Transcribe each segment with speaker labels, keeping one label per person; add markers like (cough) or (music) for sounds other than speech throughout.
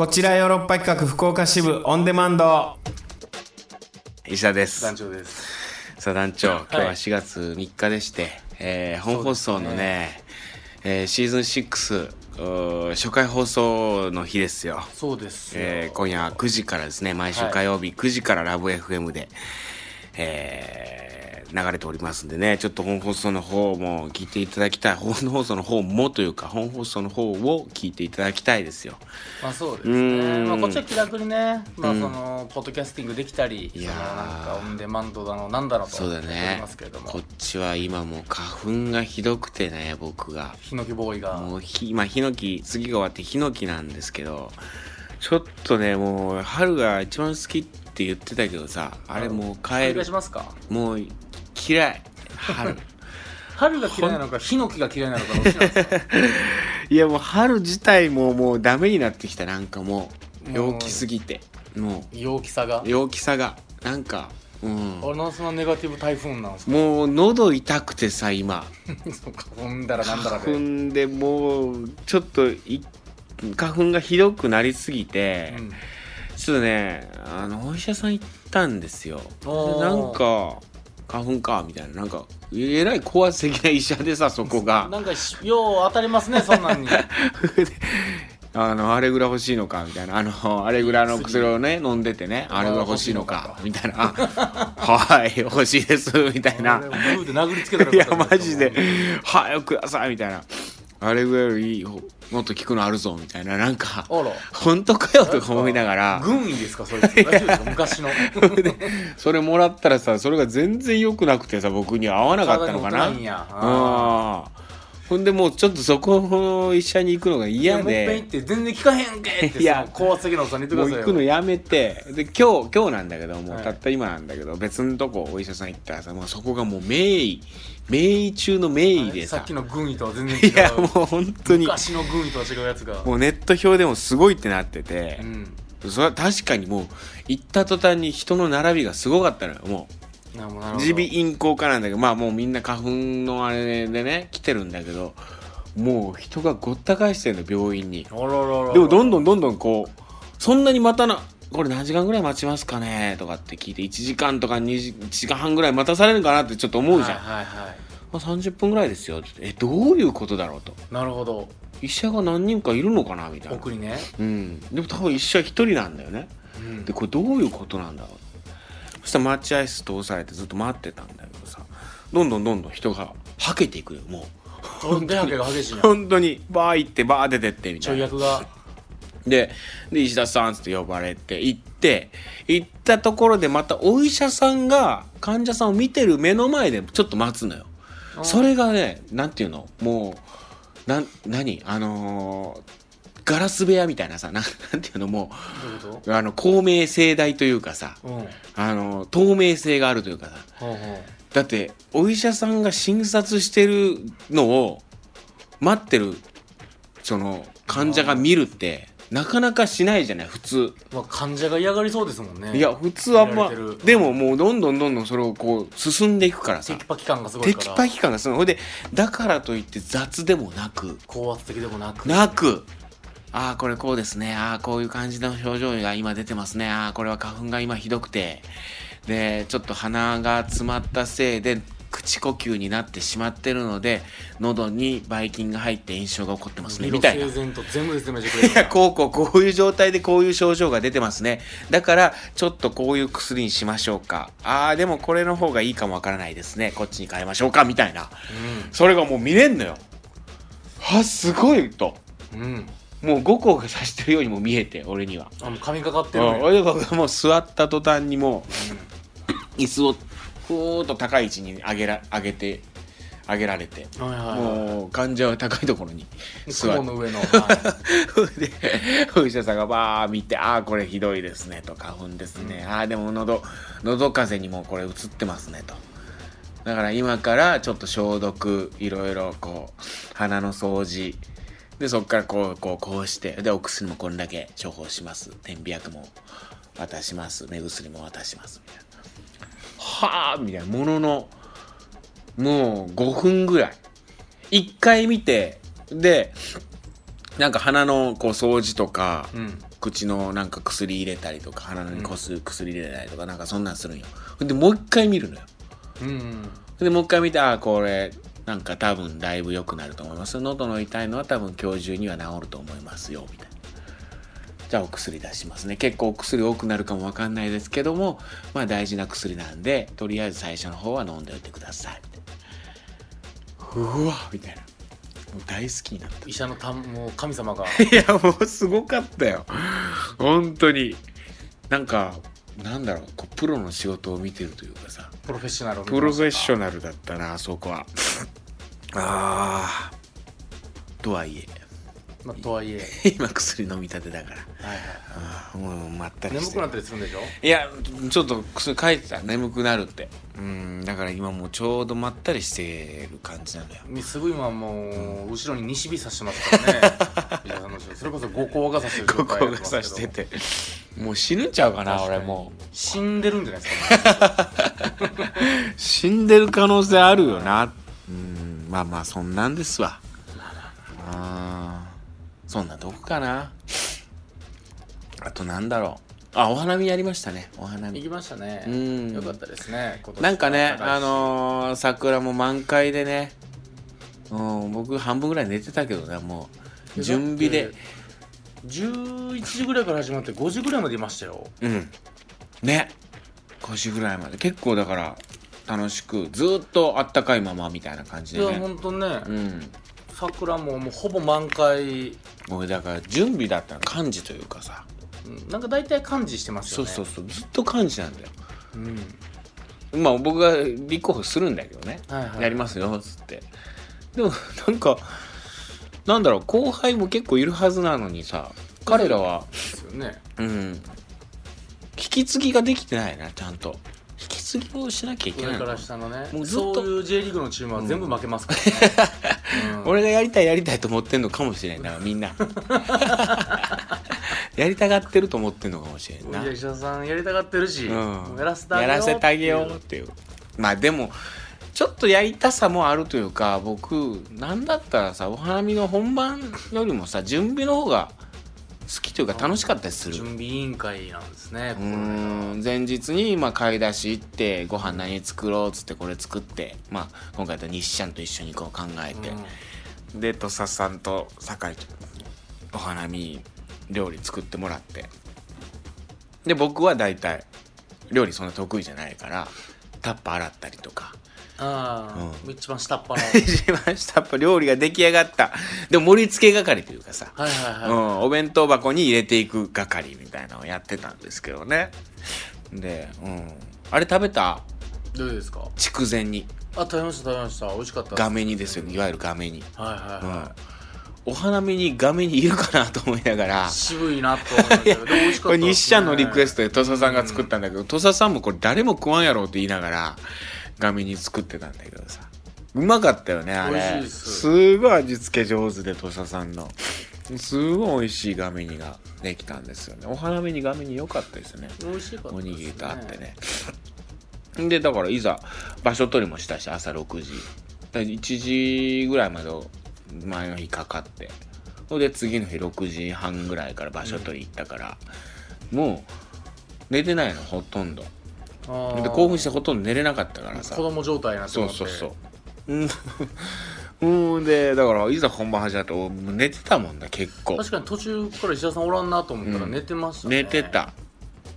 Speaker 1: こちらヨーロッパ企画福岡支部オンデマンド。石田です。
Speaker 2: 団長です。
Speaker 1: さあ団長今日は4月3日でして、えー本放送のねえーシーズン6うー初回放送の日ですよ。
Speaker 2: そうです。よ
Speaker 1: えー今夜9時からですね。毎週火曜日9時からラブ f m で、えー流れておりますんでね。ちょっと本放送の方も聞いていただきたい。本放送の方もというか本放送の方を聞いていただきたいですよ。
Speaker 2: まあそうですね。
Speaker 1: ん。
Speaker 2: まあこっちは気楽にねまあそのポッドキャスティングできたり
Speaker 1: いやー。
Speaker 2: なんかオンデマンドだのなんだのと
Speaker 1: そうだ
Speaker 2: やってお
Speaker 1: ね
Speaker 2: りますけれども。
Speaker 1: こっちは今もう花粉がひどくてね僕が。
Speaker 2: ヒノキボーイが。
Speaker 1: もうひ今ヒノキ次が終わってヒノキなんですけどちょっとねもう春が一番好きって言ってたけどさあれもう帰る。
Speaker 2: 返しますか？
Speaker 1: もう嫌い。春。(laughs)
Speaker 2: 春が嫌いなのかヒノキが嫌いなのかどっちなんですか？(laughs)
Speaker 1: いやもう春自体ももうダメになってきたなんかもう。
Speaker 2: もう
Speaker 1: 陽気すぎて。も
Speaker 2: 陽気さが？
Speaker 1: う陽気さが。なんかうん。
Speaker 2: 俺のそのネガティブ台風なんですか？
Speaker 1: もう喉痛くてさ今。(laughs)
Speaker 2: そうかほんだらなんだら
Speaker 1: 花
Speaker 2: で
Speaker 1: 粉でもうちょっとい花粉がひどくなりすぎて、
Speaker 2: うん。
Speaker 1: ちょっとねあのお医者さん行ったんですよ。なんか花粉かみたいな。なんかえらい高圧的な医者でさ (laughs) そこが。
Speaker 2: なんかしよう当たりますねそんなんに。(laughs)
Speaker 1: あのあれぐらい欲しいのかみたいな。あのあれぐらいの薬をね飲んでてねあれぐらい欲しいのか。みたいな。あ (laughs) はい欲しいですみたいな。
Speaker 2: 俺グーで殴りつけたら
Speaker 1: いやマジで「はいください」みたいなあれぐらいいいもっと効くのあるぞみたいななんか本当かよとか思いながら。
Speaker 2: 軍医ですかそいつ。大丈夫ですか昔の
Speaker 1: それもらったらさそれが全然良くなくてさ僕には合わなかったのかな。あほんでもうちょっとそこの医者に行くのが
Speaker 2: いや
Speaker 1: 嫌で
Speaker 2: もう一って全然効かへんけって
Speaker 1: いや
Speaker 2: その高圧的なおっさ。んに言
Speaker 1: もう
Speaker 2: ってくださいよ
Speaker 1: 行くのやめて。で今日今日なんだけどもう
Speaker 2: はい。
Speaker 1: たった今なんだけど別のとこお医者さん行ったらさもうそこがもう名医。名医中の名医でさ。
Speaker 2: さっきの軍医とは全然違う。
Speaker 1: いやもう本当に。
Speaker 2: 昔の軍医とは違うやつが。
Speaker 1: もうネット表でもすごいってなってて。
Speaker 2: う、ん。
Speaker 1: それは確かにもう行った途端に人の並びがすごかったのよ。もう耳鼻咽喉科なんだけどまあもうみんな花粉のあれでね来てるんだけどもう人がごった返してるの病院に。でもどんどんどんどんこうそんなに待たなこれ何時間ぐらい待ちますかねとかって聞いて1時間とか2時 ,1 時間半ぐらい待たされるかなってちょっと思うじゃん、
Speaker 2: はいはいは
Speaker 1: まあ、30分ぐらいですよ。ってえどういうことだろうと。
Speaker 2: いなるほど。
Speaker 1: 医者が何人かいるのかなみたいな。
Speaker 2: 奥にね。
Speaker 1: うん。でも多分医者一人なんだよね。
Speaker 2: うん。
Speaker 1: でこれどういうことなんだろう。そしたら待合室通されてずっと待ってたんだけどさどんどんどんどん人がはけていくよもう。
Speaker 2: 出はけが激しい。な
Speaker 1: 本当にバー行ってバー出てってみ
Speaker 2: ち
Speaker 1: たいなでで石田さんっつって呼ばれて行って行ったところでまたお医者さんが患者さんを見てる目の前でちょっと待つのよ。
Speaker 2: うん
Speaker 1: それがねなんていうの？もうなん何？あのーガラス部屋みたいなさ (laughs) なんていうのもあの公明正大というかさ
Speaker 2: とうん。
Speaker 1: あの透明性があるというかさ。
Speaker 2: ほうほ
Speaker 1: だってお医者さんが診察してるのを待ってるその患者が見るってなかなかしないじゃない普通。
Speaker 2: うまあ患者が嫌がりそうですもんね。
Speaker 1: いや普通あんまでももうどんどんどんどんそれをこう進んでいくからさ。
Speaker 2: テキパキ感がすごいから。
Speaker 1: テキパキ感がすごい。ほいでだからといって雑でもなく。
Speaker 2: 高圧的でもなく。
Speaker 1: なくああこれこうですね。ああこういう感じの症状が今出てますね。ああこれは花粉が今ひどくて。でちょっと鼻が詰まったせいで口呼吸になってしまってるので喉にばい菌が入って炎症が起こってますね。みたいな。いや (laughs) こうこうこういう状態でこういう症状が出てますね。だからちょっとこういう薬にしましょうか。ああでもこれの方がいいかもわからないですね。こっちに変えましょうか。みたいな。それがもう見れんのよ。はすごいと。
Speaker 2: うんうん
Speaker 1: もう5個が刺してるようにも見えて俺には。
Speaker 2: あもう髪かかって
Speaker 1: うん
Speaker 2: るね
Speaker 1: 俺がもう座った途端にもう椅子をふーっと高い位置に上げら上げて上げられて
Speaker 2: はいはいはい。
Speaker 1: もう患者は高いところに座って。
Speaker 2: 雲の上の、(laughs) は
Speaker 1: でお医者さんがバー見て「ああこれひどいですね」と「花粉ですね」ああでも喉喉風邪にもこれ移ってますね」と。だから今からちょっと消毒いろいろこう鼻の掃除でそっからこうこうこうしてでお薬もこんだけ処方します。点鼻薬も渡します。目薬も渡します。みたいなはあみたいな。もののもう5分ぐらい。1回見てでなんか鼻のこう掃除とか
Speaker 2: い、うん。
Speaker 1: 口のなんか薬入れたりとか鼻にこす薬入れたりとかなんかそんなんするんよ。でもう一回見るのよ。
Speaker 2: うん
Speaker 1: でもう一回見てああこれなんか多分だいぶ良くなると思います。喉の痛いのは多分今日中には治ると思いますよみたいな。じゃあお薬出しますね。結構お薬多くなるかもわかんないですけどもまあ大事な薬なんでとりあえず最初の方は飲んでおいてください。みたいなうわみたいな。もう大好きになった。
Speaker 2: 医者のたんもう神様が。(laughs)
Speaker 1: いやもうすごかったよ。本当に。なんかなんだろうこうプロの仕事を見てるというかさ。
Speaker 2: プロフェッショナル
Speaker 1: プロフェッショ
Speaker 2: ナ
Speaker 1: ナルだったなあそこは。ああとはいえ。
Speaker 2: ル、まあ、とはいえ、(laughs)
Speaker 1: 今薬飲みたてだから。
Speaker 2: はいはい
Speaker 1: ああもうまったりして。
Speaker 2: 眠くなったりするんでしょ？
Speaker 1: いやちょっと薬書いてた。眠くなるって。うんだから今もうちょうどまったりしてる感じなのよ。
Speaker 2: すぐ今もう後ろに西日差してますからね。(laughs) それこそ五光が差してる
Speaker 1: こ
Speaker 2: 状態
Speaker 1: こがさしててもう死ぬんちゃうかな
Speaker 2: 確かに。
Speaker 1: 俺も。う
Speaker 2: 死んでるんじゃないですか、(laughs)
Speaker 1: 死んでる可能性あるよな。うんまあまあそんなんですわ。あーそんなとこかな。あとなんだろう。あお花見やりましたね。お花見。
Speaker 2: 行きましたね。
Speaker 1: うん。
Speaker 2: よかったですね。今年
Speaker 1: なんかね
Speaker 2: 暖かいし。
Speaker 1: あのー桜も満開でね。うん僕半分ぐらい寝てたけどねもう。準備で
Speaker 2: 11時ぐらいから始まって5時ぐらいまでいましたよ。
Speaker 1: うん。ね。5時ぐらいまで。結構だから楽しくずっとあったかいままみたいな感じ
Speaker 2: いや
Speaker 1: でね
Speaker 2: 本当ね、
Speaker 1: うん。
Speaker 2: 桜ももうほぼ満開、
Speaker 1: 俺だから準備だったら漢字というかさ。
Speaker 2: うん。なんか大体感じしてます
Speaker 1: そう
Speaker 2: よね。
Speaker 1: そうそうずっと漢字なんだよ。
Speaker 2: うん。
Speaker 1: まあ僕が立候補するんだけどね、
Speaker 2: はいはい
Speaker 1: やりますよっつって。でもなんかなんだろう後輩も結構いるはずなのにさ彼らは
Speaker 2: ですよね。
Speaker 1: うん。引き継ぎができてないなちゃんと。引き継ぎをしなきゃいけない
Speaker 2: から下のね
Speaker 1: もうずっと
Speaker 2: そういう J リーグのチームは全部負けますからね、(laughs) うん。
Speaker 1: 俺がやりたいやりたいと思ってんのかもしれんな。(laughs) みんな。やりたがってると思ってんのかもしれんな、
Speaker 2: いや石田さんやりたがってるし、
Speaker 1: うん、
Speaker 2: やらせてあげよう。
Speaker 1: やらせてあげようっていう。まあでもちょっとやりたさもあるというか僕なんだったらさお花見の本番よりもさ準備の方が好きというか楽しかったりする。
Speaker 2: 準備委員会なんですね
Speaker 1: うん。前日にまあ買い出し行ってご飯何作ろうっつってこれ作ってまあ今回だったら西ちゃんと一緒にこう考えて、で土佐さんと酒井とお花見料理作ってもらって。で僕は大体料理そんな得意じゃないからタッパ洗ったりとか
Speaker 2: ああ、
Speaker 1: う
Speaker 2: 一番下っ端の。(laughs)
Speaker 1: 一番下っ端料理が出来上がった。でも盛り付け係というかさ、
Speaker 2: はいはいはい、
Speaker 1: うん、お弁当箱に入れていく係みたいなのをやってたんですけどね。で、うん、あれ食べた？
Speaker 2: どうですか？
Speaker 1: 筑前煮。
Speaker 2: あ食べました食べました。美味しかった
Speaker 1: 画面にですよ。いわゆる画面に、
Speaker 2: はいはい
Speaker 1: うん。
Speaker 2: は、
Speaker 1: お花見に画面にいるかなと思いながら。
Speaker 2: い、渋いなと思いましたけどでも美味しか
Speaker 1: これ西ちゃんのリクエストで土佐さんが作ったんだけど、土佐さんもこれ誰も食わんやろうって言いながら画面に作ってたんだけどさ。うまかったよねあ
Speaker 2: 美
Speaker 1: れ
Speaker 2: す。
Speaker 1: すごい味付け上手で土佐さんの。すごい美味しい画面にができたんですよね。お花見に画面に良かったですよね。
Speaker 2: 美味しかったね、
Speaker 1: おにぎりとあってね。でだからいざ場所取りもしたし朝6時。だ1時ぐらいまで前の日かかって。ほんで次の日6時半ぐらいから場所取り行ったから、もう寝てないのほとんどで興奮してほとんど寝れなかったからさ。
Speaker 2: 子供状態になって
Speaker 1: そうそうそう。(laughs) うん。うんでだからいざ本番始まって寝てたもんだ結構。
Speaker 2: 確かに途中から石田さんおらんなと思ったら
Speaker 1: うん。
Speaker 2: 寝てましたね、
Speaker 1: 寝てた。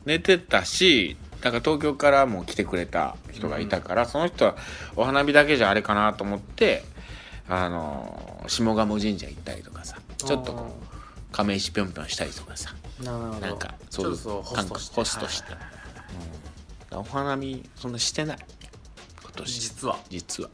Speaker 1: 寝てたしだから東京からも来てくれた人がいたから、その人はお花火だけじゃあれかなと思ってあの下鴨神社行ったりとかさちょっとこう亀石ぴょんぴょんしたりとかさ
Speaker 2: な
Speaker 1: なんかそういう
Speaker 2: ホストして。
Speaker 1: ホストして。
Speaker 2: はいはいはい。
Speaker 1: うんお花見そんなしてない。今年。
Speaker 2: 実は。
Speaker 1: 実は。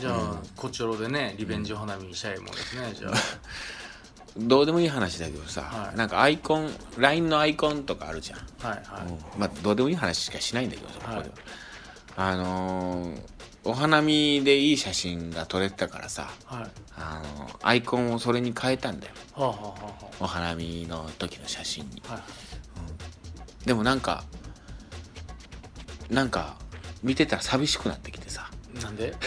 Speaker 2: じゃあ、こちらでねリベンジお花見したいもんですねじゃあ。(laughs)
Speaker 1: どうでもいい話だけどさ、
Speaker 2: はい。
Speaker 1: なんかアイコン LINE のアイコンとかあるじゃん。
Speaker 2: はいはい、
Speaker 1: うん。まあどうでもいい話しかしないんだけどさここでは、
Speaker 2: はい
Speaker 1: あのーお花見でいい写真が撮れてたからさ
Speaker 2: はい。
Speaker 1: あのーアイコンをそれに変えたんだよ。
Speaker 2: はあはあは
Speaker 1: お花見の時の写真に。
Speaker 2: あはあはい
Speaker 1: でもなんかなんか見てたら寂しくなってきてさ。
Speaker 2: なんで？(laughs)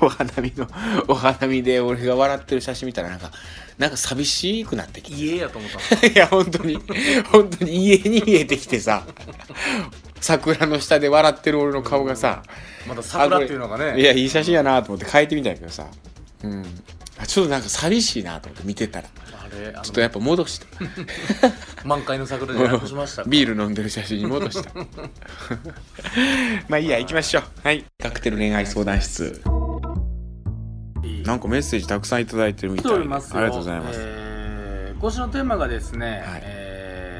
Speaker 1: お花見のお花見で俺が笑ってる写真見たらなんかなんか寂しくなってきて
Speaker 2: 家やと思ったの。(laughs)
Speaker 1: いや本当に。本当に家に見えてきてさ。桜の下で笑ってる俺の顔がさ、
Speaker 2: まだ桜っていうのがね。
Speaker 1: いやいい写真やなと思って変えてみたんやけどさ。うん。あちょっとなんか寂しいなと思って見てたらちょっとやっぱ戻した。
Speaker 2: の (laughs) 満開の桜でしましたか。
Speaker 1: ビール飲んでる写真に戻した。(laughs) まあいいや行きましょう。はい。カクテル恋愛相談室。
Speaker 2: いい
Speaker 1: なんかメッセージたくさんいただいてるみ
Speaker 2: 来
Speaker 1: たいありがとうございます、
Speaker 2: えー今週のテーマがですね、
Speaker 1: はい。
Speaker 2: え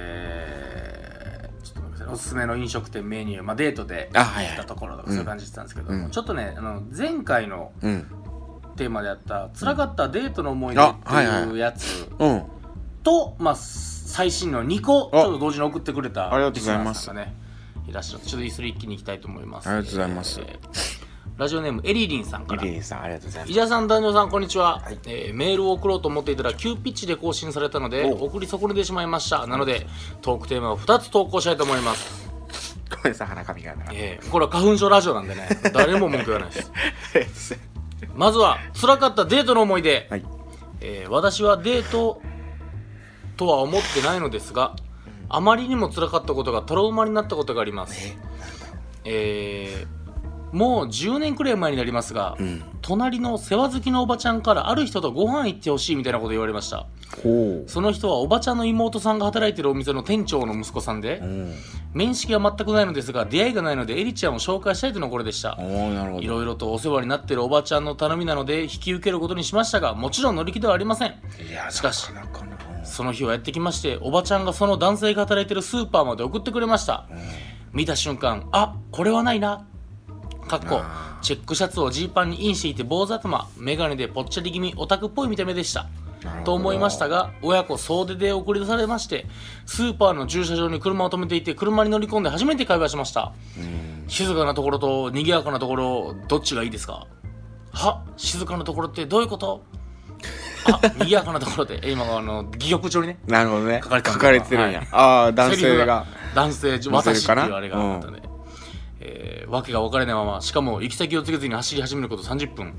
Speaker 2: ーちょっと待ってください。おすすめの飲食店メニュー、まあ、デートで
Speaker 1: あはいはい。
Speaker 2: 行ったところとか
Speaker 1: うん
Speaker 2: そういう感じしてたんですけど、
Speaker 1: うん。
Speaker 2: ちょっとねあの前回の
Speaker 1: うん
Speaker 2: テーマであった辛かったデートの思い出って
Speaker 1: い
Speaker 2: うやつ。
Speaker 1: うん。
Speaker 2: と、まあ、最新の2個ちょっと同時に送ってくれた
Speaker 1: ありがとうございます。
Speaker 2: リスナーさんがねいらっしゃってちょっとそれ一気に行きたいと思います。
Speaker 1: ありがとうございます。
Speaker 2: えーラジオネームエリリンさんから。
Speaker 1: リリーさんありがとうございます。
Speaker 2: 伊沢さん、男女さん、こんにちは、
Speaker 1: はい。
Speaker 2: えーメールを送ろうと思っていたら、急ピッチで更新されたので、
Speaker 1: お
Speaker 2: 送り損ねてしまいました。なので、トークテーマを2つ投稿したいと思います。
Speaker 1: ごめんなさいがな
Speaker 2: えーこれは花粉症ラジオなんでね、誰も文句言わないです。ま (laughs) ずは、辛かったデートの思い出。
Speaker 1: はい
Speaker 2: えー私はデートとは思ってないのですが、あまりにも辛かったことがトラウマになったことがあります。えーもう10年くらい前になりますが、
Speaker 1: うん。
Speaker 2: 隣の世話好きのおばちゃんからある人とご飯行ってほしいみたいなこと言われました。
Speaker 1: ほ
Speaker 2: その人はおばちゃんの妹さんが働いてるお店の店長の息子さんで、
Speaker 1: ううん。
Speaker 2: 面識は全くないのですが出会いがないのでエリちゃんを紹介したいとのことでした。いろいろとお世話になってるおばちゃんの頼みなので引き受けることにしましたがもちろん乗り気ではありません。
Speaker 1: いや
Speaker 2: しかしその日はやってきましておばちゃんがその男性が働いてるスーパーまで送ってくれました。見た瞬間あこれはないなかっこチェックシャツをジーパンにインしていて坊主頭眼鏡でぽっちゃり気味オタクっぽい見た目でした。と思いましたが親子総出で送り出されましてスーパーの駐車場に車を止めていて車に乗り込んで初めて会話しました。
Speaker 1: うん。
Speaker 2: 静かなところと賑やかなところどっちがいいですか？は？静かなところってどういうこと？あ賑やかなところでえ (laughs) 今あの戯曲帳にね
Speaker 1: なるほどね。
Speaker 2: 書かれてた
Speaker 1: 書かれてるんや、
Speaker 2: はい。
Speaker 1: ああ男性が。
Speaker 2: 男性
Speaker 1: 性
Speaker 2: 私っていうあれがあったね、えーわけが分からないまましかも行き先を告げずに走り始めること30分、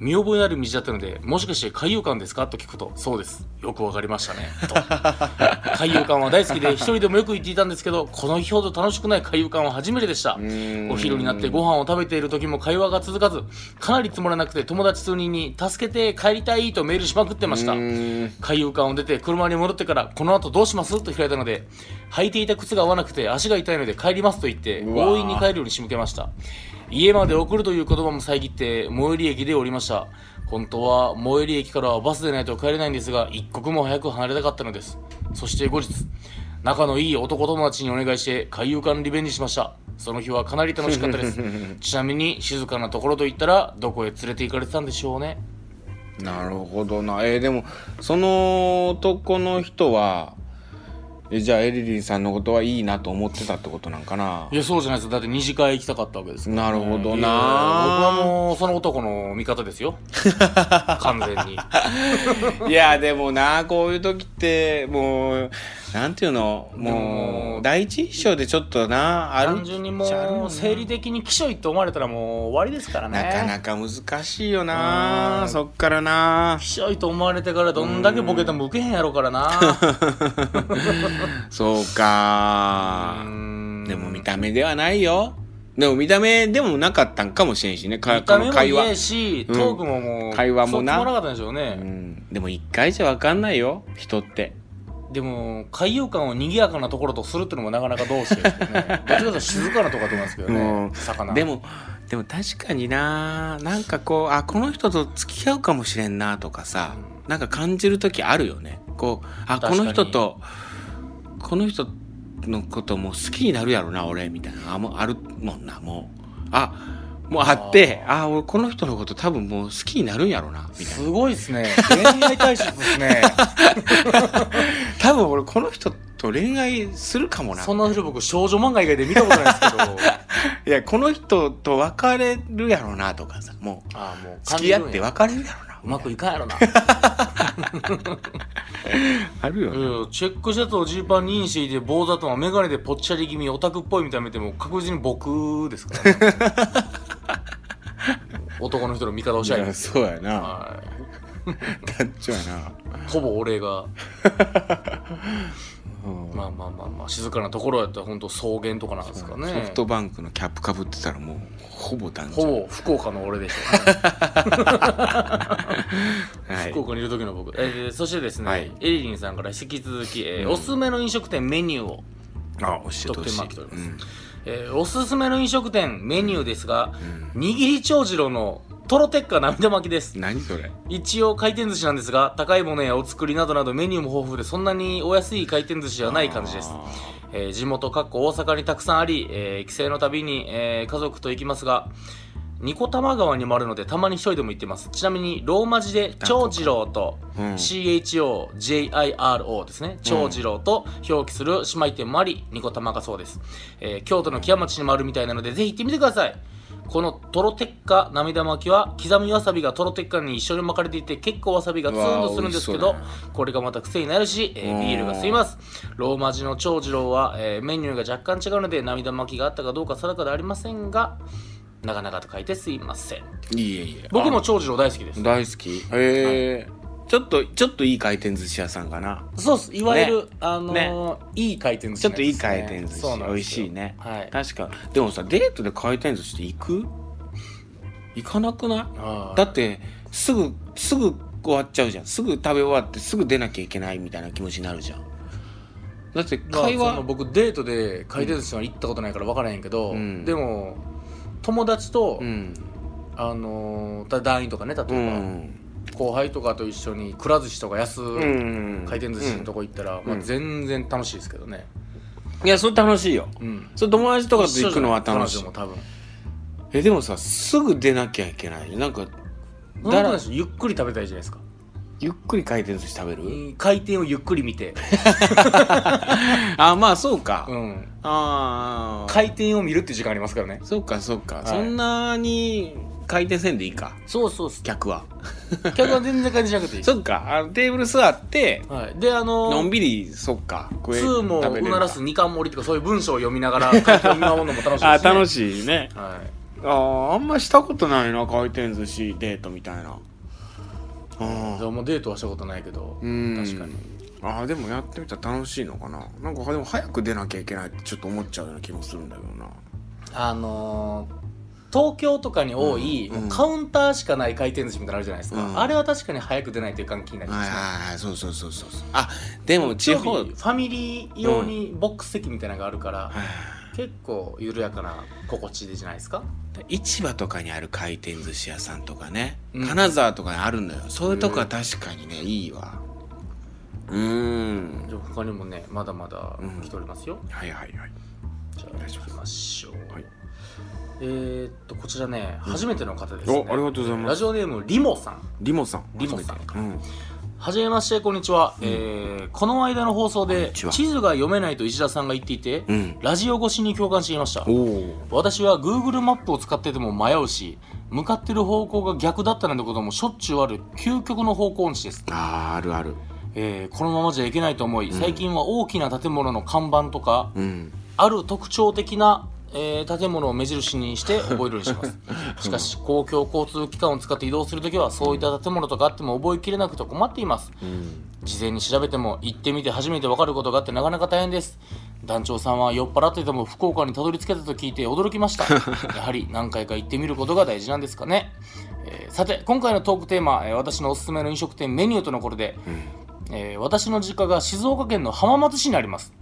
Speaker 2: 見覚えのある道だったのでもしかして海遊館ですか？と聞くとそうです。よく分かりましたね。と。(laughs) 海遊館は大好きで一人でもよく行っていたんですけどこの日ほど楽しくない海遊館は初めてでした。
Speaker 1: ん。
Speaker 2: お昼になってご飯を食べている時も会話が続かずかなりつまらなくて友達数人に「助けて帰りたい」とメールしまくってました。
Speaker 1: うん。
Speaker 2: 海遊館を出て車に戻ってからこの後どうします？と聞かれたので履いていた靴が合わなくて足が痛いので帰りますと言って強引に帰るように仕向けました。家まで送るという言葉も遮って最寄り駅で降りました。本当は最寄り駅からはバスでないと帰れないんですが一刻も早く離れたかったのです。そして後日仲のいい男友達にお願いして海遊館リベンジしました。その日はかなり楽しかったです。(laughs) ちなみに静かなところと言ったらどこへ連れて行かれてたんでしょうね。
Speaker 1: なるほどな。えーでもその男の人はえじゃあエリリンさんのことはいいなと思ってたってことなんかな？い
Speaker 2: や、そうじゃないですだって二次会行きたかったわけですから、
Speaker 1: なるほどな
Speaker 2: 僕はもう、その男の味方ですよ。(laughs) 完全に。
Speaker 1: いやでもなこういう時ってもうなんていうの？
Speaker 2: でも
Speaker 1: もう第一印象でちょっとなある？
Speaker 2: 単純にもう、生理的にきしょいって思われたらもう終わりですからね。
Speaker 1: なかなか難しいよな
Speaker 2: うん。
Speaker 1: そっからな。
Speaker 2: きしょいと思われてからどんだけボケても受けへんやろからな。(laughs)
Speaker 1: そうか。
Speaker 2: うん。
Speaker 1: でも見た目ではないよ。でも見た目でもなかったんかもしれんしね。か
Speaker 2: 見た目も
Speaker 1: 会話。
Speaker 2: いいし、
Speaker 1: うん。
Speaker 2: トークももう、
Speaker 1: 会話もな。
Speaker 2: そつまらなかったんでしょう
Speaker 1: う
Speaker 2: ね。
Speaker 1: ん。でも一回じゃ分かんないよ。人って
Speaker 2: でも、海遊館を賑やかなところとするっていうのもなかなかどうしてですよね。どっちかというと静かなところだと思いますけど (laughs)
Speaker 1: う
Speaker 2: ね
Speaker 1: ん。
Speaker 2: 魚。
Speaker 1: でもでも確かにななんかこうあこの人と付き合うかもしれんなとかさ、なんか感じる時あるよねこうあこの人とこの人のことも好きになるやろな俺みたいなあもうあるもんなもうあもうあってあ俺この人のこと多分もう好きになるんやろなみたい
Speaker 2: すごいですね。恋愛対象ですね。
Speaker 1: な (laughs) 多分俺この人と恋愛するかもな
Speaker 2: そんな人僕少女漫画以外で見たことないですけど。(laughs)
Speaker 1: いやこの人と別れるやろなとかさもう
Speaker 2: ああ、もう
Speaker 1: 付き合って別れるやろな
Speaker 2: うまくいかんやろな。(laughs)
Speaker 1: あるよね、
Speaker 2: うんチェックシャツをジーパンにインしていて、坊主頭、メガネでぽっちゃり気味、オタクっぽい見た目でも確実に僕ですからね。男の人の味方をし
Speaker 1: い。や
Speaker 2: 合います。
Speaker 1: そうやな。
Speaker 2: はい。
Speaker 1: 団長やな。
Speaker 2: ほぼ俺が。
Speaker 1: うん。
Speaker 2: まあまあまあまあ静かなところやったら本当草原とかなんですかね。
Speaker 1: ソフトバンクのキャップかぶってたらもうほぼ団長
Speaker 2: ほぼ福岡の俺でしょう。ね (laughs)
Speaker 1: はい。
Speaker 2: 福岡にいる時の僕、えーそしてですね、
Speaker 1: はい。
Speaker 2: エリリンさんから引き続き、えー
Speaker 1: うん。
Speaker 2: おすすめの飲食店メニューを、
Speaker 1: あ教えてほしい。
Speaker 2: ります。
Speaker 1: うん
Speaker 2: えーおすすめの飲食店メニューですが、
Speaker 1: うん。
Speaker 2: 握り長次郎のトロテッカ涙巻きです。
Speaker 1: 何それ？
Speaker 2: 一応回転寿司なんですが高いものやお作りなどなどメニューも豊富でそんなにお安い回転寿司ではない感じです。
Speaker 1: あ
Speaker 2: えー地元かっこ大阪にたくさんあり、えー帰省のたびに、えー家族と行きますがニコ玉川にもあるのでたまに一人でも行ってます。ちなみにローマ字で長次郎と
Speaker 1: うん。
Speaker 2: CHOJIRO ですね。長次郎と表記する姉妹店もありニコ玉がそうです、えー京都の木屋町にもあるみたいなのでぜひ行ってみてください。このトロテッカ涙巻きは刻みわさびがトロテッカに一緒に巻かれていて結構わさびがツーンとするんですけど
Speaker 1: うわー美味しそう。だ
Speaker 2: これがまた癖になるし、えー
Speaker 1: うん。
Speaker 2: ビールが吸います。ローマ字の長次郎は、えーメニューが若干違うので涙巻きがあったかどうか定かではありませんがなかなかと書いてすいません。
Speaker 1: いいえいいえ。
Speaker 2: 僕も
Speaker 1: あ
Speaker 2: 長次郎大好きです。
Speaker 1: 大好き。へえ。ちょっとちょっといい回転寿司屋さんかな。
Speaker 2: そうっす。いわゆる、
Speaker 1: ね。
Speaker 2: あのーいい回転寿司
Speaker 1: ちょっといい回転寿司、
Speaker 2: そうなん
Speaker 1: 美味しいね、
Speaker 2: はい。
Speaker 1: 確かでもさデートで回転寿司って行く？行かなくない？だってすぐすぐ終わっちゃうじゃん。すぐ食べ終わってすぐ出なきゃいけないみたいな気持ちになるじゃん。だって
Speaker 2: まあ
Speaker 1: 会話、
Speaker 2: その僕デートで回転寿司は行ったことないから分からへんけど、
Speaker 1: うん。
Speaker 2: でも友達と、
Speaker 1: うん。
Speaker 2: あのー団員とかね例えば、
Speaker 1: うん。
Speaker 2: 後輩とかと一緒にくら寿司とか安、
Speaker 1: うん。
Speaker 2: 回転寿司のとこ行ったら、まあ、
Speaker 1: うん。
Speaker 2: 全然楽しいですけどね、
Speaker 1: いやそれ楽しいよ。
Speaker 2: うん、
Speaker 1: それ友達とかと行くのは楽しい。
Speaker 2: も多分。
Speaker 1: えでもさすぐ出なきゃいけない。なんか
Speaker 2: だ
Speaker 1: ら
Speaker 2: ゆっくり食べたいじゃないですか
Speaker 1: ゆっくり回転寿司食べる、
Speaker 2: うん回転をゆっくり見て、(laughs)
Speaker 1: あまあそうか、
Speaker 2: うん、
Speaker 1: ああ
Speaker 2: 回転を見るって時間ありますからね。
Speaker 1: そうかそうか、
Speaker 2: い。
Speaker 1: そんなに回転せんでいいか。
Speaker 2: そうそう
Speaker 1: 客は。
Speaker 2: 客は全然回転しなくていい。(laughs)
Speaker 1: そっか。あのテーブル座って
Speaker 2: はい、であの
Speaker 1: のんびりそっか。食え
Speaker 2: 2もうならす2冠盛りとかそういう文章を読みながら回転を見守るのも楽しいです、(laughs) ね、
Speaker 1: あ楽
Speaker 2: い、
Speaker 1: しいね。
Speaker 2: はい、
Speaker 1: あーあんましたことないな回転寿司デートみたいなあ
Speaker 2: でももうデートはしたことないけど
Speaker 1: うん。
Speaker 2: 確かに。
Speaker 1: あーでもやってみたら楽しいのかな。なんかでも早く出なきゃいけないってちょっと思っちゃうような気もするんだけどな。
Speaker 2: あのー東京とかに多い、
Speaker 1: うん。
Speaker 2: カウンターしかない回転寿司みたいなのあるじゃないですか、
Speaker 1: うん。
Speaker 2: あれは確かに早く出ないという感気になりますね。
Speaker 1: はいはいはいそうそうそうそうそう。あでも地方
Speaker 2: ファミリー用にボックス席みたいなのがあるから、
Speaker 1: はい
Speaker 2: 結構緩やかな心地でじゃないですか？
Speaker 1: 市場とかにある回転寿司屋さんとかね、
Speaker 2: うん。
Speaker 1: 金沢とかにあるのよ。そういうとこは確かにねいいわ。うーん。
Speaker 2: じゃあ他にもねまだまだ
Speaker 1: うん。
Speaker 2: 来ておりますよ、
Speaker 1: はいはいはい。
Speaker 2: じゃあ行きましょう、
Speaker 1: はい。
Speaker 2: えー、っとこちらね初めての方ですね、
Speaker 1: おありがとうございます。
Speaker 2: ラジオネームリモさん。
Speaker 1: リモさん。
Speaker 2: リモさんはじめましてこんにちは、えーこの間の放送で地図が読めないと石田さんが言っていて、
Speaker 1: うん。
Speaker 2: ラジオ越しに共感していました。私は Google マップを使ってても迷うし向かってる方向が逆だったなんてこともしょっちゅうある究極の方向音痴です、
Speaker 1: あーあるある。
Speaker 2: えーこのままじゃいけないと思い最近は大きな建物の看板とか、
Speaker 1: うん。
Speaker 2: ある特徴的な、えー建物を目印にして覚えるようにします。(laughs) しかし公共交通機関を使って移動するときはそういった建物とかあっても覚えきれなくて困っています。
Speaker 1: うん。
Speaker 2: 事前に調べても行ってみて初めて分かることがあってなかなか大変です。団長さんは酔っ払ってても福岡にたどり着けたと聞いて驚きました。(laughs) やはり何回か行ってみることが大事なんですかね、えーさて今回のトークテーマ、えー私のおすすめの飲食店メニューとのことで、えー私の実家が静岡県の浜松市にあります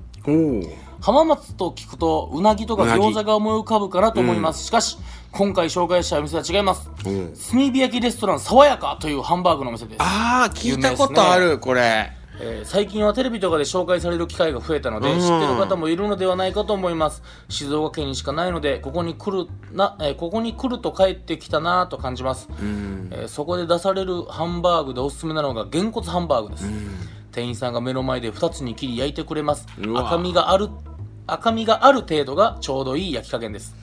Speaker 2: 浜松と聞くとうなぎとか餃子が思い浮かぶかなと思います、しかし今回紹介したお店は違います。
Speaker 1: おお
Speaker 2: 炭火焼きレストラン爽やかというハンバーグのお店です。
Speaker 1: ああ聞いたことある、これ。
Speaker 2: えー最近はテレビとかで紹介される機会が増えたので、
Speaker 1: うん。
Speaker 2: 知ってる方もいるのではないかと思います。静岡県にしかないのでここに来るな、えーここに来ると帰ってきたなと感じます、
Speaker 1: うん。
Speaker 2: えーそこで出されるハンバーグでおすすめなのがげんこつハンバーグです、店員さんが目の前で2つに切り焼いてくれます。赤みがある赤みがある程度がちょうどいい焼き加減です。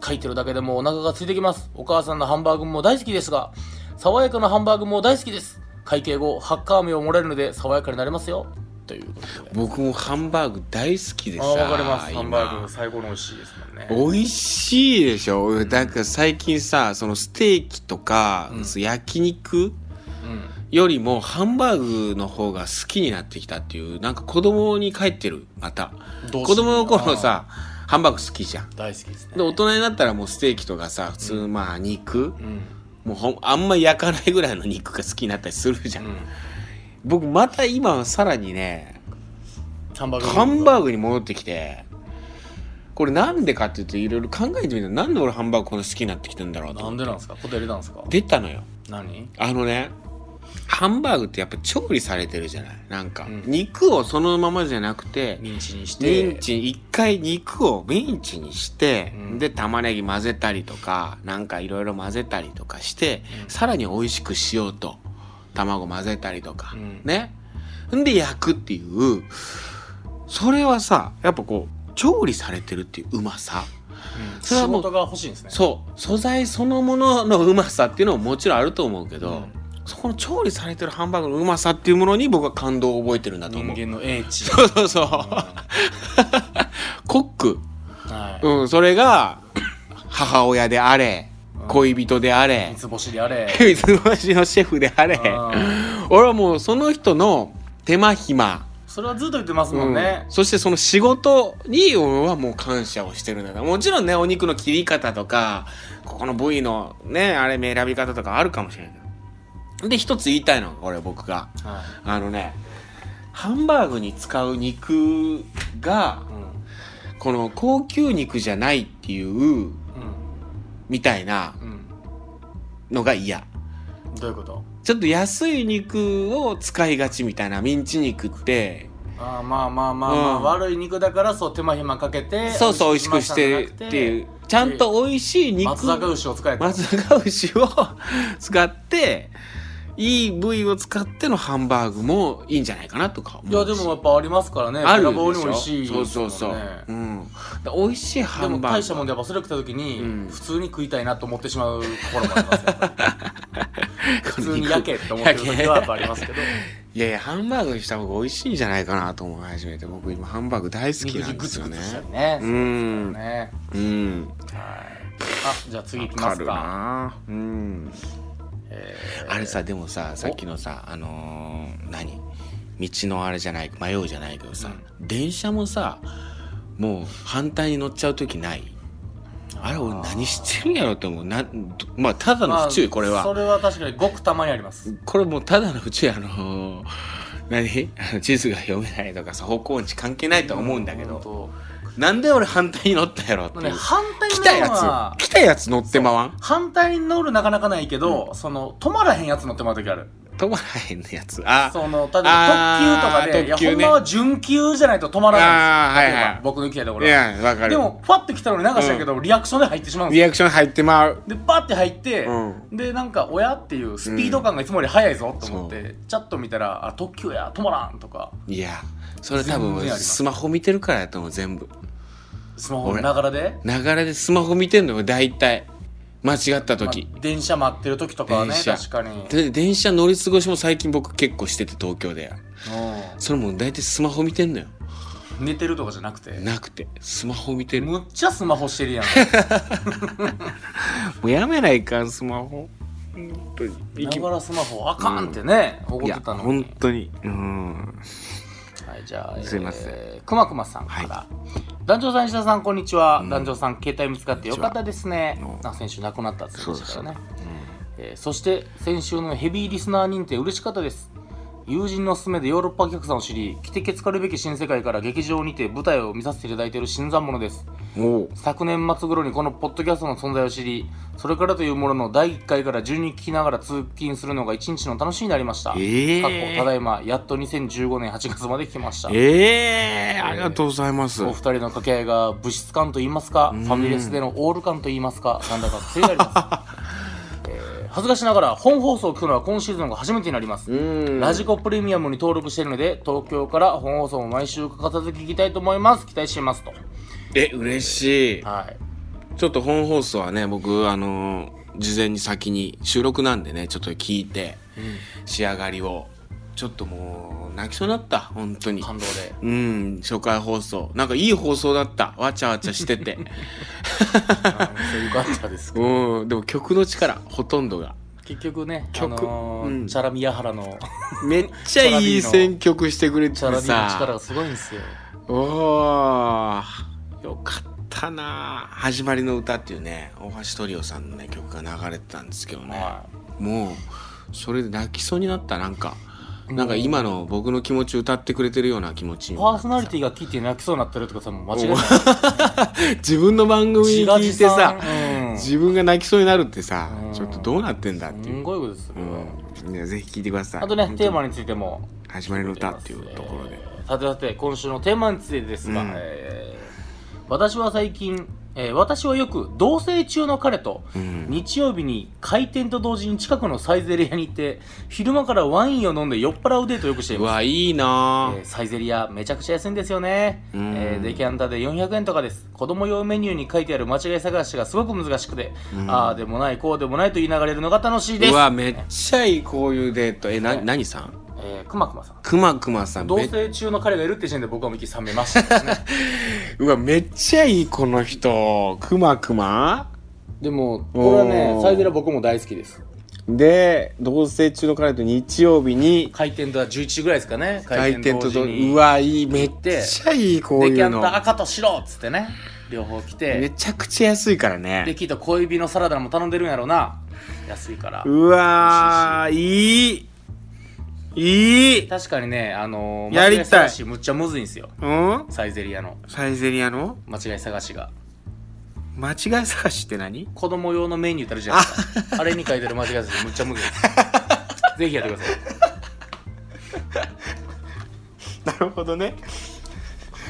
Speaker 2: 書いてるだけでもお腹が空いてきます。お母さんのハンバーグも大好きですが爽やかなハンバーグも大好きです。会計後ハッカー飴をもらえるので爽やかになれますよ。という
Speaker 1: 僕もハンバーグ大好きでさ。
Speaker 2: あわかります。
Speaker 1: 今。
Speaker 2: ハンバーグ最高の美味しいですもんね。
Speaker 1: 美味しいでしょ。だから最近さそのステーキとか、
Speaker 2: うん。
Speaker 1: 焼肉
Speaker 2: うん
Speaker 1: よりもハンバーグの方が好きになってきたっていう、なんか子供に帰ってる、また。子供の頃さ、ハンバーグ好きじゃん。
Speaker 2: 大好きですね
Speaker 1: で、大人になったらもうステーキとかさ、普通、まあ肉、
Speaker 2: うん
Speaker 1: もうほん、あんま焼かないぐらいの肉が好きになったりするじゃん。
Speaker 2: うん
Speaker 1: 僕また今はさらにね、
Speaker 2: ハンバーグ
Speaker 1: ハンバーグに戻ってきて、これなんでかっていうといろいろ考えてみたらなんで俺ハンバーグこんな好きになってきてんだろうと。
Speaker 2: なんでなんですか？答えれたんですか？
Speaker 1: 出たのよ。
Speaker 2: 何？
Speaker 1: あのね、ハンバーグってやっぱ調理されてるじゃない？なんか、
Speaker 2: うん。
Speaker 1: 肉をそのままじゃなくて、
Speaker 2: ミンチにして。
Speaker 1: ミンチ、一回肉をミンチにして、
Speaker 2: うん。
Speaker 1: で、玉ねぎ混ぜたりとか、なんかいろいろ混ぜたりとかして、
Speaker 2: うん。
Speaker 1: さらに美味しくしようと、卵混ぜたりとか、
Speaker 2: うん。
Speaker 1: ね。んで焼くっていう、それはさ、やっぱこう、調理されてるっていううまさ。
Speaker 2: うん。
Speaker 1: それはもう
Speaker 2: 仕事が欲しいんですね。
Speaker 1: そう。素材そのもののうまさっていうのももちろんあると思うけど、
Speaker 2: うん
Speaker 1: そこの調理されてるハンバーグのうまさっていうものに僕は感動を覚えてるんだと思う。
Speaker 2: 人間の英知。
Speaker 1: そうそうそう。コック。
Speaker 2: はい。
Speaker 1: うん、それが、母親であれ、
Speaker 2: うん。
Speaker 1: 恋人であれ
Speaker 2: 三、つ星であれ。
Speaker 1: 三つ星のシェフであれ、
Speaker 2: うん。
Speaker 1: 俺はもうその人の手間暇、
Speaker 2: それはずっと言ってますもんね。
Speaker 1: うん、そしてその仕事に俺はもう感謝をしてるんだもちろんねお肉の切り方とかここの部位のねあれ選び方とかあるかもしれないで一つ言いたいのがこれ僕が。
Speaker 2: は
Speaker 1: あのねハンバーグに使う肉が
Speaker 2: いうん。
Speaker 1: この高級肉じゃないっていうみたいな
Speaker 2: うん。うん
Speaker 1: のが嫌。
Speaker 2: どういうこと？
Speaker 1: ちょっと安い肉を使いがちみたいなミンチ肉って。
Speaker 2: あーまあまあまあまあ、
Speaker 1: うん。
Speaker 2: 悪い肉だからそう手間暇かけて
Speaker 1: そうそう美味しくしてっていう。ちゃんと美味しい肉
Speaker 2: 松坂牛を使えた
Speaker 1: 松阪牛を使 (laughs) っていい部位を使ってのハンバーグもいいんじゃないかなとか
Speaker 2: いやでもやっぱありますからね。
Speaker 1: あるでしょ
Speaker 2: に美味しい
Speaker 1: そうそうそう、
Speaker 2: ね
Speaker 1: うん、美味しいハ
Speaker 2: でも
Speaker 1: ンバーグ。
Speaker 2: 大したもんでやっぱそれ食った時に、
Speaker 1: うん。
Speaker 2: 普通に食いたいなと思ってしまうところもありますよやっぱり。(laughs) 普通に焼けって思ってる時はやっぱありますけど。
Speaker 1: いやいやハンバーグにした方が美味しいんじゃないかなと思い始めて僕今ハンバーグ大好きなんですよね。
Speaker 2: ね。
Speaker 1: うん
Speaker 2: ね。
Speaker 1: うん。
Speaker 2: はい。あじゃあ次いきますか。
Speaker 1: な。うん
Speaker 2: え
Speaker 1: あれさでもささっきのさあのー何？道のあれじゃない迷うじゃないけどさ、電車もさもう反対に乗っちゃう時ない？あれ俺何してるんやろって思う。なまあただの不注意これは、
Speaker 2: それは確かにごくたまにあります。
Speaker 1: これもうただの不注意あのー何？(laughs) あの地図が読めないとかさ方向音痴関係ないとは思うんだけど、
Speaker 2: 本
Speaker 1: なんで俺反対に乗ったんやろっていう。
Speaker 2: 反対に乗る
Speaker 1: 来たやつ。来たやつ乗ってまわん？
Speaker 2: 反対に乗るなかなかないけど、その止まらへんやつ乗ってまう時ある。
Speaker 1: 止まらへんのやつ。あ
Speaker 2: その例えば特急とかでいやほんまは準急じゃないと止まらないんですよ。
Speaker 1: はいはい
Speaker 2: 僕の行きたいとこ
Speaker 1: い
Speaker 2: ろ
Speaker 1: やわかる。
Speaker 2: でもパッて来たのに流したけど、リアクションで入ってしまうんですよ。
Speaker 1: リアクション入ってまう。
Speaker 2: でパッて入って、
Speaker 1: う
Speaker 2: でなんか親っていうスピード感がいつもより速いぞと思って、チャット見たら「あ特急や止まらん」とか。
Speaker 1: いやそれ多分スマホ見てるからやと思う全部。
Speaker 2: スマホのながらで、
Speaker 1: 流れでスマホ見てんのよ大体。間違った
Speaker 2: まあ
Speaker 1: 時、
Speaker 2: 電車待ってる時とかはね確かに。
Speaker 1: で電車乗り過ごしも最近僕結構してて東京で。それもう大体スマホ見てんのよ。
Speaker 2: うん寝てるとかじゃなくて？
Speaker 1: なくて。スマホ見てる。も
Speaker 2: むっちゃスマホしてるやん。(laughs)
Speaker 1: うやめないかんスマホ。本当に。
Speaker 2: ながらスマホあかんってね、怒
Speaker 1: いや
Speaker 2: ってたのに。
Speaker 1: 本当に。うん
Speaker 2: はい、じゃあ、
Speaker 1: すいません
Speaker 2: えーくまくまさんから。団長さん、石田さん、こんにちは。団長さん、携帯見つかってよかったですね
Speaker 1: こんにち。は
Speaker 2: あ先週亡くなったって言ってましたからね。
Speaker 1: そう
Speaker 2: えーそして、先週のヘビーリスナー認定嬉しかったです。友人の勧めでヨーロッパ客さんを知り、来てけつかるべき新世界から劇場にて舞台を見させていただいている新参者です。昨年末頃にこのポッドキャストの存在を知り、それからというものの第1回から順に聞きながら通勤するのが一日の楽しみになりました。
Speaker 1: ええ
Speaker 2: 過去ただいま、やっと2015年8月まで来ました。
Speaker 1: ええありがとうございます
Speaker 2: お二人の掛け合いが物質感と言いますか、ファミレスでのオール感と言いますか、なんだか癖があります。(laughs) えー恥ずかしながら本放送を聞くのは今シーズンが初めてになります。
Speaker 1: うん
Speaker 2: ラジコプレミアムに登録しているので、東京から本放送も毎週欠かさず聞きたいと思います。期待していますと。
Speaker 1: え嬉しい
Speaker 2: はい。
Speaker 1: ちょっと本放送はね僕あのー事前に先に収録なんでねちょっと聞いて仕上がりをちょっともう泣きそうになった本当に。
Speaker 2: 感動で。
Speaker 1: うん初回放送。なんかいい放送だった。わちゃわちゃしてて。(laughs)
Speaker 2: よかったです。けど。
Speaker 1: うんでも曲の力ほとんどが。
Speaker 2: 結局ね、あ
Speaker 1: 曲
Speaker 2: のー
Speaker 1: うん。
Speaker 2: チャラミヤハラの (laughs)
Speaker 1: めっちゃいい選曲してくれて
Speaker 2: チャラミの力がすごいんですよ。
Speaker 1: おーよかったな。始まりの歌っていうね大橋トリオさんのね曲が流れてたんですけどね、
Speaker 2: は
Speaker 1: もうそれで泣きそうになったなんか。
Speaker 2: い
Speaker 1: なんか今の僕の気持ち歌ってくれてるような気持ち。に
Speaker 2: パーソナリティが聞いて泣きそうになってるとはもう間違いない。(laughs)
Speaker 1: 自分の番組聞いてさ
Speaker 2: うん。
Speaker 1: 自分が泣きそうになるってさ
Speaker 2: うん。
Speaker 1: ちょっとどうなってんだって
Speaker 2: す
Speaker 1: いう、
Speaker 2: んごいことですよ。
Speaker 1: うん、ぜひ聞いてください。
Speaker 2: あとね、テーマについても。
Speaker 1: 始まりの歌っていうところで、
Speaker 2: えーさてさて、今週のテーマについてですが、
Speaker 1: うん。
Speaker 2: えー私は最近、えー私はよく同棲中の彼と、
Speaker 1: うん。
Speaker 2: 日曜日に開店と同時に近くのサイゼリヤに行って、昼間からワインを飲んで酔っ払うデートをよくしていうます。
Speaker 1: わいいな。
Speaker 2: えーサイゼリヤめちゃくちゃ安いんですよね、
Speaker 1: うん。
Speaker 2: えーデキャンタで400円とかです。子供用メニューに書いてある間違い探しがすごく難しくて、
Speaker 1: うん。
Speaker 2: ああでもないこうでもないと言いながらやるのが楽しいです。
Speaker 1: うわめっちゃいいこういうデート。えな
Speaker 2: はい
Speaker 1: 何さん
Speaker 2: えーくまくまさん。
Speaker 1: くまくまさん。
Speaker 2: 同
Speaker 1: め
Speaker 2: 棲中の彼がいるって時点で僕はミキ冷めました。ですね
Speaker 1: うわめっちゃいいこの人。くまくま？
Speaker 2: でもこれはね
Speaker 1: おー。
Speaker 2: サイゼリヤ僕も大好きです。
Speaker 1: で同棲中の彼と日曜日に
Speaker 2: 開店とは11時ぐらいですかね。
Speaker 1: 開店とと
Speaker 2: 同時に。
Speaker 1: うわいいめっちゃいいこう
Speaker 2: デキャン
Speaker 1: の
Speaker 2: タ赤と白っつってね。両方来
Speaker 1: め
Speaker 2: て
Speaker 1: ちゃくちゃ安いから
Speaker 2: で
Speaker 1: ね
Speaker 2: きっと小指のサラダも頼んでるんやろうな。安いから。
Speaker 1: うわーいいいい
Speaker 2: 確かにね、あのー、
Speaker 1: やりたい
Speaker 2: 間違い探しむっちゃむずいんですよ。
Speaker 1: うん？
Speaker 2: サイゼリヤの
Speaker 1: サイゼリヤの？
Speaker 2: 間違い探しが。
Speaker 1: 間違い探しって何？
Speaker 2: 子供用のメニューってあるじゃないですか。あれに書いてる間違い探しむっちゃむずいです。(laughs) ぜひやってください。
Speaker 1: なるほどね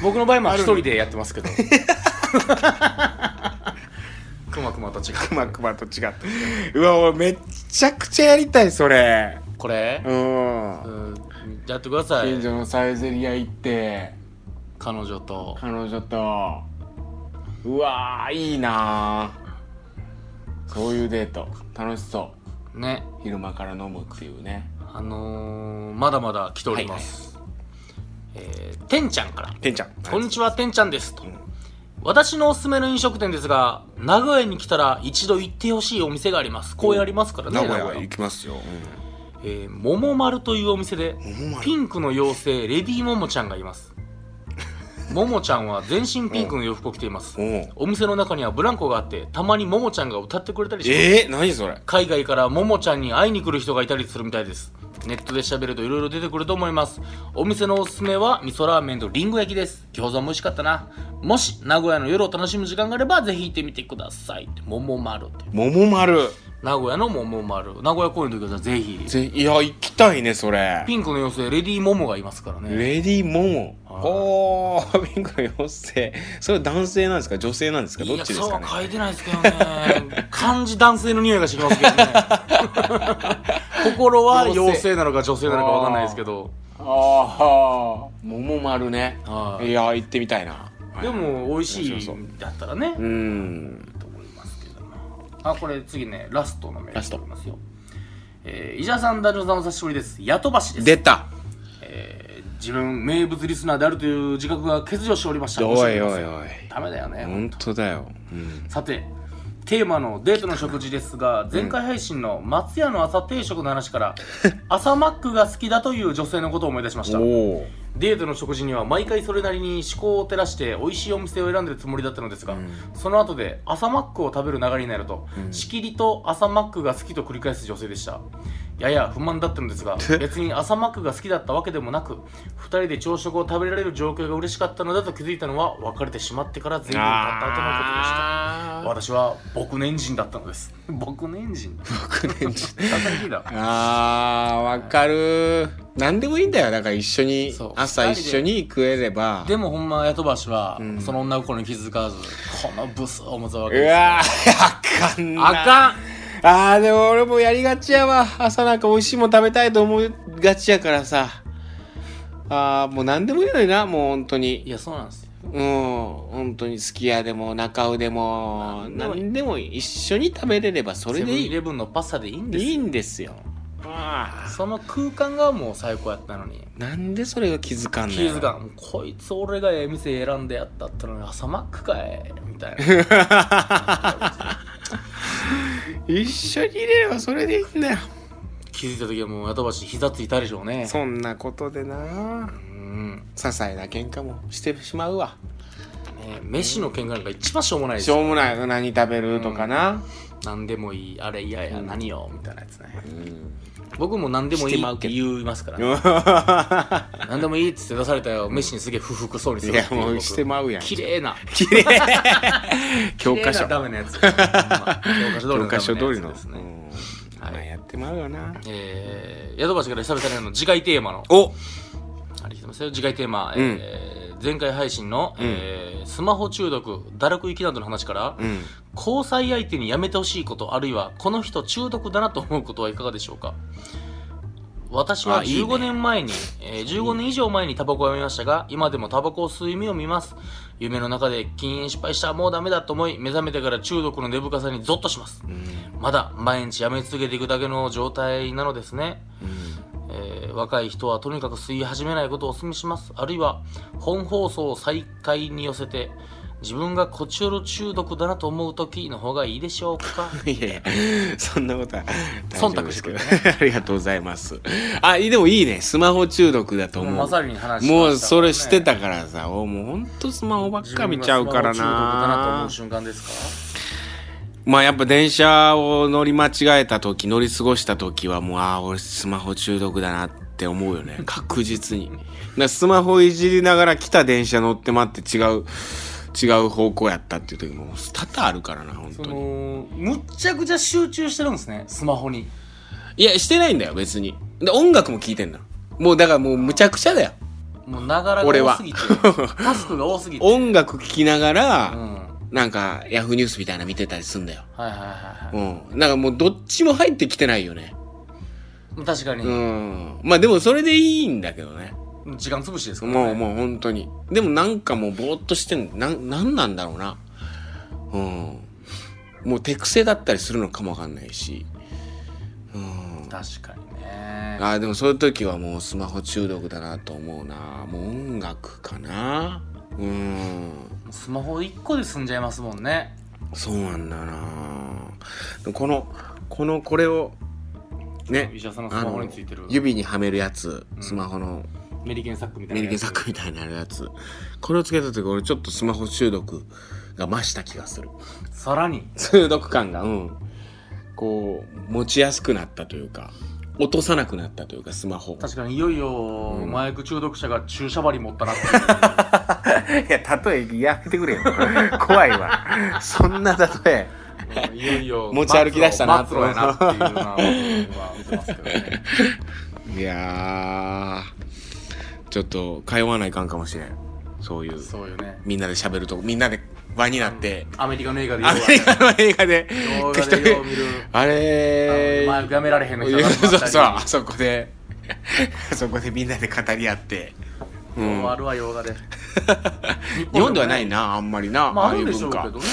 Speaker 2: 僕の場合も一人でやってますけど。(laughs) くまくまと違う。
Speaker 1: くまくまと違ったうわ俺めっちゃくちゃやりたいそれ
Speaker 2: これ？
Speaker 1: うん。
Speaker 2: うん、やってください。
Speaker 1: 近所のサイゼリヤ行って。
Speaker 2: 彼女と。
Speaker 1: 彼女と。うわーいいなー。そういうデート。楽しそう。
Speaker 2: ね。
Speaker 1: 昼間から飲むっていうね。
Speaker 2: あのー、まだまだ来ております。えー、てんちゃんから。
Speaker 1: てんちゃん。
Speaker 2: こんにちは、てんちゃんです。と。
Speaker 1: ん。
Speaker 2: 私のおすすめの飲食店ですが、名古屋に来たら一度行ってほしいお店があります。こうありますからね、
Speaker 1: 名古屋行きますよ、
Speaker 2: えー、桃丸というお店で、ピンクの妖精、レディーモモちゃんがいます。モモちゃんは全身ピンクの洋服を着ています。
Speaker 1: うん、お
Speaker 2: 店の中にはブランコがあって、たまにモモちゃんが歌ってくれたりします。
Speaker 1: えー、何それ
Speaker 2: 海外からももちゃんに会いに来る人がいたりするみたいですネットで調べると色々出てくると思います。お店のおすすめは味噌ラーメンとリンゴ焼きです。餃子も美味しかったな。もし名古屋の夜を楽しむ時間があればぜひ行ってみてください。桃丸って
Speaker 1: 桃丸。
Speaker 2: 名古屋の桃丸。名古屋公演の時はぜひ。
Speaker 1: ぜいや行きたいねそれ。
Speaker 2: ピンクの妖精レディーモモがいますからね。
Speaker 1: レディーモモ。
Speaker 2: はい。
Speaker 1: おーピンクの妖精。それは男性なんですか？女性なんですか？どっちですかね？
Speaker 2: いやそうは書いてないですけどね。漢字男性の匂いがしますけどね (laughs) 心は妖精なのか女性なのか分かんないですけど。
Speaker 1: ああ桃丸ね。
Speaker 2: はい。
Speaker 1: いや行ってみたいな。
Speaker 2: でも美味しいだったらね、
Speaker 1: うん。
Speaker 2: と思いますけど。もあこれ次ねラストのメール
Speaker 1: ラスト。
Speaker 2: 来ておりますよ。えー、伊者さん男女さんお久しぶりです。ヤトバシです。
Speaker 1: 出た。
Speaker 2: えー自分名物リスナーであるという自覚が欠如しておりました。
Speaker 1: おいおいおい。
Speaker 2: ダメだよね、
Speaker 1: 本当だよ、うん、
Speaker 2: さてテーマのデートの食事ですが前回配信の松屋の朝定食の話から、(laughs) 朝マックが好きだという女性のことを思い出しました。デートの食事には毎回それなりに思考を照らして美味しいお店を選んでるつもりだったのですが、
Speaker 1: うん。
Speaker 2: その後で朝マックを食べる流れになると、
Speaker 1: うん。
Speaker 2: しきりと朝マックが好きと繰り返す女性でしたやや不満だったのですが別に朝マックが好きだったわけでもなく2人で朝食を食べられる状況が嬉しかったのだと気づいたのは別れてしまってから随分経った後のことでした。私は僕年人だったのです。僕年人？(laughs)
Speaker 1: 僕ねちょっと
Speaker 2: さすがに聞いた
Speaker 1: あーわかる。何でもいいんだよ。だから一緒に朝一緒に食えれば。
Speaker 2: で。もほんまヤトバシは、
Speaker 1: うん。
Speaker 2: その女心に気づかずこのブスを思ったわ
Speaker 1: う
Speaker 2: けです。
Speaker 1: わーあかんな。
Speaker 2: あかん
Speaker 1: あーでも俺もやりがちやわ。朝なんか美味しいもん食べたいと思いがちやからさ。あーもう何でもいいのになもう本当
Speaker 2: い
Speaker 1: に
Speaker 2: やそうなんですよ。
Speaker 1: うん本当にすき家でも中尾でも
Speaker 2: 何でも
Speaker 1: 一緒に食べれればそれ
Speaker 2: セブンイ
Speaker 1: でいい
Speaker 2: レブンのパスタでいいんですよ。
Speaker 1: いいんですよ。あ
Speaker 2: その空間がもう最高やったのに。
Speaker 1: ーなんでそれが気づかんの
Speaker 2: 気づかん。こいつ俺がええ店選んでやったったのに朝マックかいみたいな (laughs)
Speaker 1: 一緒に入れればそれでいいんだよ。
Speaker 2: 気づいた時はもう後橋膝ついたでしょうね。
Speaker 1: そんなことでな。
Speaker 2: うん。
Speaker 1: 些細な喧嘩もしてしまうわ。
Speaker 2: ね飯の喧嘩なんか一番しょうもないです。
Speaker 1: しょうもないよ。何食べるとかな、
Speaker 2: 何でもいい。あれ嫌や、
Speaker 1: うん。
Speaker 2: 何よ。みたいなやつね。
Speaker 1: うん
Speaker 2: 僕も何でもいいって言いますから、ね、
Speaker 1: い (laughs)
Speaker 2: 何でもいいっつって出されたよ。飯にすげえ不服そうにするい
Speaker 1: やもうしてまうやん。
Speaker 2: 綺麗な。
Speaker 1: 綺麗。(laughs) 教科書。
Speaker 2: ダメなやつ、ま
Speaker 1: 教科書通りの。
Speaker 2: ですね、
Speaker 1: うん。
Speaker 2: はい。
Speaker 1: まあやってまうよな。
Speaker 2: えー、宿橋から久々にの次回テーマの。
Speaker 1: お。
Speaker 2: ありがとうございます。よ次回テーマ、えー前回配信の、
Speaker 1: うん。
Speaker 2: えースマホ中毒堕落行きなどの話から、
Speaker 1: うん。
Speaker 2: 交際相手にやめてほしいことあるいはこの人中毒だなと思うことはいかがでしょうか？私は
Speaker 1: あいいね。
Speaker 2: 15年前にえー15年以上前にタバコをやめましたが今でもタバコを吸う夢を見ます。夢の中で禁煙失敗したもうダメだと思い目覚めてから中毒の根深さにゾッとします。
Speaker 1: うん。
Speaker 2: まだ毎日やめ続けていくだけの状態なのですね。
Speaker 1: うん
Speaker 2: えー若い人はとにかく吸い始めないことをお勧めします。あるいは本放送を再開に寄せて自分がコチョロ中毒だなと思う時の方がいいでしょうか？(laughs)
Speaker 1: いやいやそんなことは大丈夫ですけど
Speaker 2: 忖度して (laughs)
Speaker 1: ありがとうございます。あでもいいね。スマホ中毒だと思う。
Speaker 2: まさに話
Speaker 1: もうそれしてた
Speaker 2: か
Speaker 1: からさおもうほんとスマホばっか見ちゃうから
Speaker 2: 中毒だなと思
Speaker 1: な
Speaker 2: う瞬間です
Speaker 1: まあやっぱ電車を乗り間違えた時乗り過ごした時はもうああ俺スマホ中毒だなって思うよね。(laughs) 確実に。スマホいじりながら来た電車乗って待って違う違う方向やったっていう時も多々あるからな本当に。
Speaker 2: のむっちゃくちゃ集中してるんですねスマホに。
Speaker 1: いやしてないんだよ別に。で音楽も聴いてんだ。もうだからもうむちゃくちゃだよ。
Speaker 2: もうながらが
Speaker 1: 俺は
Speaker 2: 多すぎてタスクが多すぎて。
Speaker 1: 音楽聴きながら、
Speaker 2: うん
Speaker 1: なんかヤフーニュースみたいなの見てたりすんだよ。
Speaker 2: はいはいはいは
Speaker 1: うん。なんかもうどっちも入ってきてないよね。
Speaker 2: い確かに、
Speaker 1: うん。まあでもそれでいいんだけどね。
Speaker 2: 時間潰しですからね。
Speaker 1: もうもう本当に。でもなんかもうぼーっとしてんなんなんなんだろうな。うん。もう手癖だったりするのかもわかんないし。うん。
Speaker 2: 確かにね。
Speaker 1: あーでもそういう時はもうスマホ中毒だなと思うな。もう音楽かな。うん
Speaker 2: スマホ1個で済んじゃいますもんね。
Speaker 1: そうなんだな。このこのこれをね
Speaker 2: 石田さんのスマホについてる。
Speaker 1: 指にはめるやつ
Speaker 2: うん
Speaker 1: スマホの。
Speaker 2: メリケンサックみたいな
Speaker 1: メリケンサックみたいなやつ。これをつけた時俺ちょっとスマホ中毒が増した気がする。
Speaker 2: さらに。(laughs)
Speaker 1: 中毒感がうん。こう持ちやすくなったというか落とさなくなったというかスマホい
Speaker 2: 確かにいよいよ
Speaker 1: うん
Speaker 2: 麻薬中毒者が注射針持ったなって
Speaker 1: や例えやめてくれよ。(laughs) 怖いわ。そんな例え。
Speaker 2: いういよいよ
Speaker 1: 持ち歩き出したな
Speaker 2: 末路やなっていうのは見てますけどね。(laughs)
Speaker 1: いやー。ちょっと通わないかんかもしれん。そういう。
Speaker 2: そうよね。
Speaker 1: みんなで喋るとこ。みんなで輪になって。
Speaker 2: アメリカの映画で
Speaker 1: アメリカの映画で。
Speaker 2: 動画でよう見る。
Speaker 1: あれ
Speaker 2: 麻薬やめられへんの人が
Speaker 1: そうそうあそこで。あそこでみんなで語り合って、うん。
Speaker 2: るわ洋画で。(laughs)
Speaker 1: 日本ではないなあんまりな、
Speaker 2: まああ
Speaker 1: ああいう
Speaker 2: るでしょう
Speaker 1: 文化
Speaker 2: けどね。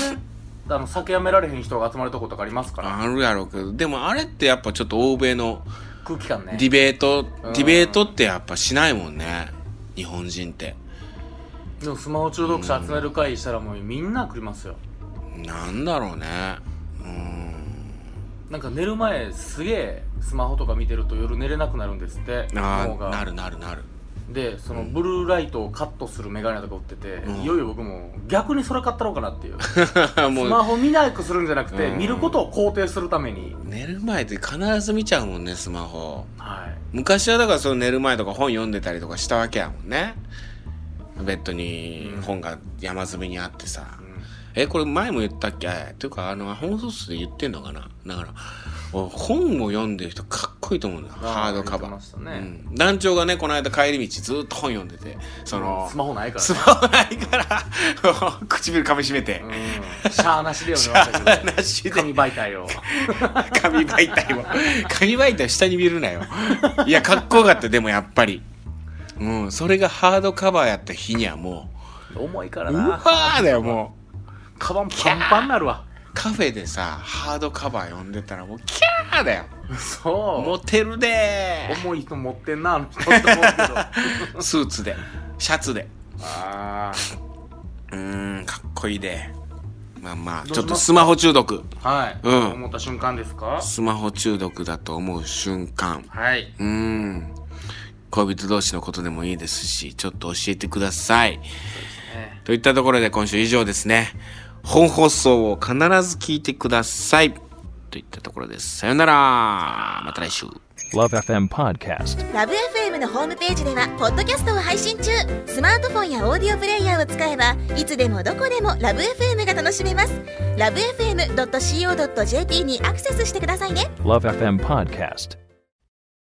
Speaker 2: あの酒やめられへん人が集まるとことかありますから。
Speaker 1: あるやろうけど。でもあれってやっぱちょっと欧米の
Speaker 2: 空気感ね。
Speaker 1: ディベート、
Speaker 2: うん。
Speaker 1: ディベートってやっぱしないもんね。日本人って
Speaker 2: でもスマホ中毒者集める会したらもうみんな来りますよ。
Speaker 1: なんだろうね。うん。
Speaker 2: なんか寝る前すげえスマホとか見てると夜寝れなくなるんですって
Speaker 1: ああなるなるなる。
Speaker 2: でそのブルーライトをカットするメガネとか売ってて、
Speaker 1: うん。
Speaker 2: いよいよ僕も逆にそれ買ったろうかなっていう。(laughs) スマホ見なくするんじゃなくて、
Speaker 1: うん。
Speaker 2: 見ることを肯定するために。
Speaker 1: 寝る前って必ず見ちゃうもんねスマホ
Speaker 2: はい
Speaker 1: 昔はだからその寝る前とか本読んでたりとかしたわけやもんねベッドに本が山積みにあってさ、
Speaker 2: うん。
Speaker 1: えこれ前も言ったっけ？っていうかあの本ソースで言ってんのかな？だからお本を読んでる人かっこいいと思うんだよ。ハードカバー。
Speaker 2: ね。
Speaker 1: うん、団長がねこの間帰り道ずっと本読んでてその
Speaker 2: スマホないから、
Speaker 1: ス
Speaker 2: ね、
Speaker 1: マホないから唇噛みしめて、
Speaker 2: うん、シャーなしで読んでましたけど
Speaker 1: なしで。
Speaker 2: 紙媒体を。(laughs)
Speaker 1: 紙媒体を。紙媒体を下に見るなよ。いやかっこよかったでもやっぱりうんそれがハードカバーやった日にはも
Speaker 2: 重いから
Speaker 1: ううわ
Speaker 2: な
Speaker 1: ーだよもう。
Speaker 2: カバンパンパンになるわ。
Speaker 1: カフェでさハードカバー読んでたらもうキャーだよ。
Speaker 2: そう。
Speaker 1: モテるで
Speaker 2: 重い人持ってんなあの人って思うけど。
Speaker 1: ー (laughs) スーツでシャツで。
Speaker 2: あ
Speaker 1: うーんかっこいいで。まあまあちょっとスマホ中毒。
Speaker 2: はい、
Speaker 1: うん。
Speaker 2: 思った瞬間ですか？
Speaker 1: スマホ中毒だと思う瞬間。
Speaker 2: はい。
Speaker 1: うーん恋人同士のことでもいいですしちょっと教えてください。
Speaker 2: ね。
Speaker 1: といったところで今週以上ですね。本放送を必ず聞いてください。といったところです。さよなら。また来週。
Speaker 3: Love FM Podcast.
Speaker 4: ラブ f m のホームページではポッドキャストを配信中。スマートフォンやオーディオプレイヤーを使えばいつでもどこでもラブ f m が楽しめます。ラブ FM.co.jp にアクセスしてくださいね。
Speaker 3: Love FM Podcast.